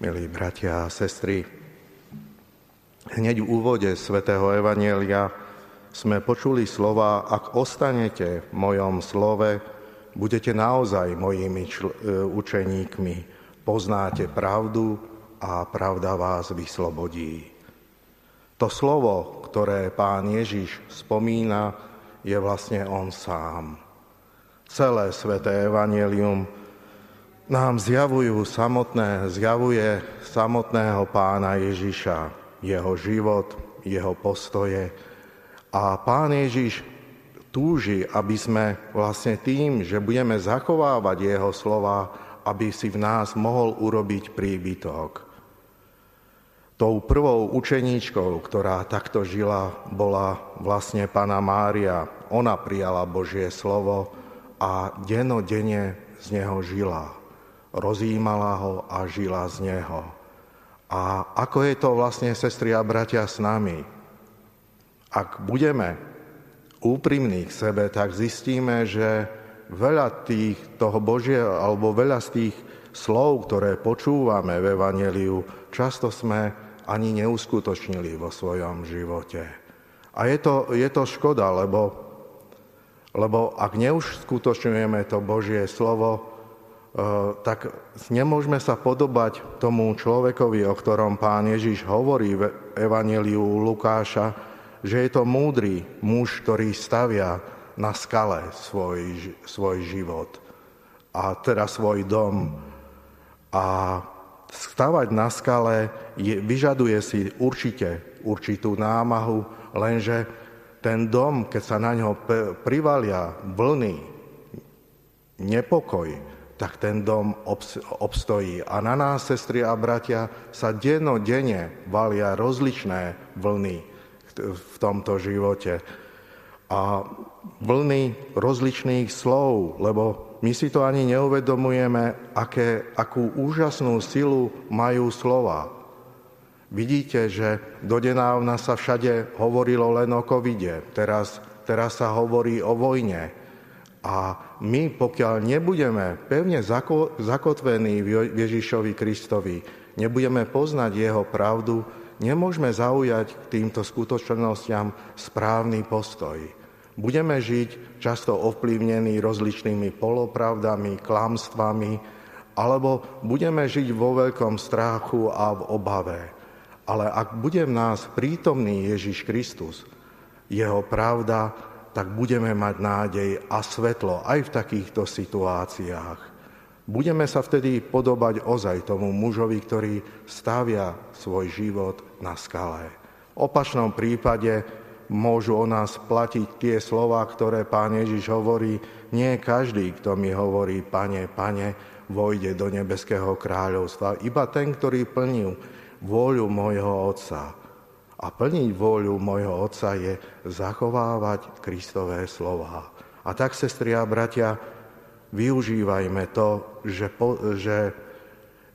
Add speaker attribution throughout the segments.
Speaker 1: Milí bratia a sestry, hneď v úvode svätého Evanielia sme počuli slova, ak ostanete v mojom slove, budete naozaj mojimi čl- e, učeníkmi, poznáte pravdu a pravda vás vyslobodí. To slovo, ktoré pán Ježiš spomína, je vlastne on sám. Celé sväté Evangelium nám zjavujú samotné, zjavuje samotného pána Ježiša, jeho život, jeho postoje, a pán Ježiš túži, aby sme vlastne tým, že budeme zachovávať jeho slova, aby si v nás mohol urobiť príbytok. Tou prvou učeníčkou, ktorá takto žila, bola vlastne Pana Mária. Ona prijala Božie slovo a denodenne z neho žila. Rozímala ho a žila z neho. A ako je to vlastne, sestri a bratia, s nami? Ak budeme úprimní k sebe, tak zistíme, že veľa tých, toho Božie, alebo veľa z tých slov, ktoré počúvame v Evangeliu, často sme ani neuskutočnili vo svojom živote. A je to, je to škoda, lebo, lebo ak neuskutočňujeme to Božie slovo, tak nemôžeme sa podobať tomu človekovi, o ktorom pán Ježiš hovorí v Evangeliu Lukáša, že je to múdry muž, ktorý stavia na skale svoj, svoj život a teda svoj dom. A stavať na skale je, vyžaduje si určite určitú námahu, lenže ten dom, keď sa na ňo privalia vlny, nepokoj, tak ten dom obstojí. A na nás, sestry a bratia, sa dennodenne valia rozličné vlny v tomto živote. A vlny rozličných slov, lebo my si to ani neuvedomujeme, aké, akú úžasnú silu majú slova. Vidíte, že dodenávna sa všade hovorilo len o covide, teraz, teraz sa hovorí o vojne. A my, pokiaľ nebudeme pevne zakotvení v Ježišovi Kristovi, nebudeme poznať jeho pravdu, nemôžeme zaujať k týmto skutočnostiam správny postoj. Budeme žiť často ovplyvnení rozličnými polopravdami, klamstvami, alebo budeme žiť vo veľkom strachu a v obave. Ale ak bude v nás prítomný Ježiš Kristus, jeho pravda, tak budeme mať nádej a svetlo aj v takýchto situáciách. Budeme sa vtedy podobať ozaj tomu mužovi, ktorý stavia svoj život na skale. V opačnom prípade môžu o nás platiť tie slova, ktoré pán Ježiš hovorí. Nie každý, kto mi hovorí, pane, pane, vojde do nebeského kráľovstva. Iba ten, ktorý plnil vôľu môjho Otca. A plniť vôľu môjho Otca je zachovávať Kristové slova. A tak, sestri a bratia, využívajme to, že, po, že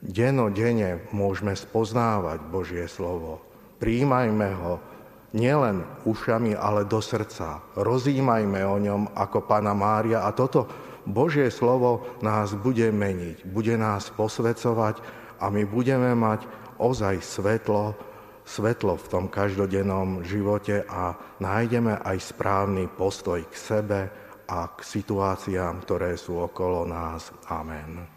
Speaker 1: denodene môžeme spoznávať Božie slovo. Príjmajme ho nielen ušami, ale do srdca. Rozímajme o ňom ako Pana Mária a toto Božie slovo nás bude meniť, bude nás posvecovať a my budeme mať ozaj svetlo, svetlo v tom každodennom živote a nájdeme aj správny postoj k sebe, a k situáciám, ktoré sú okolo nás. Amen.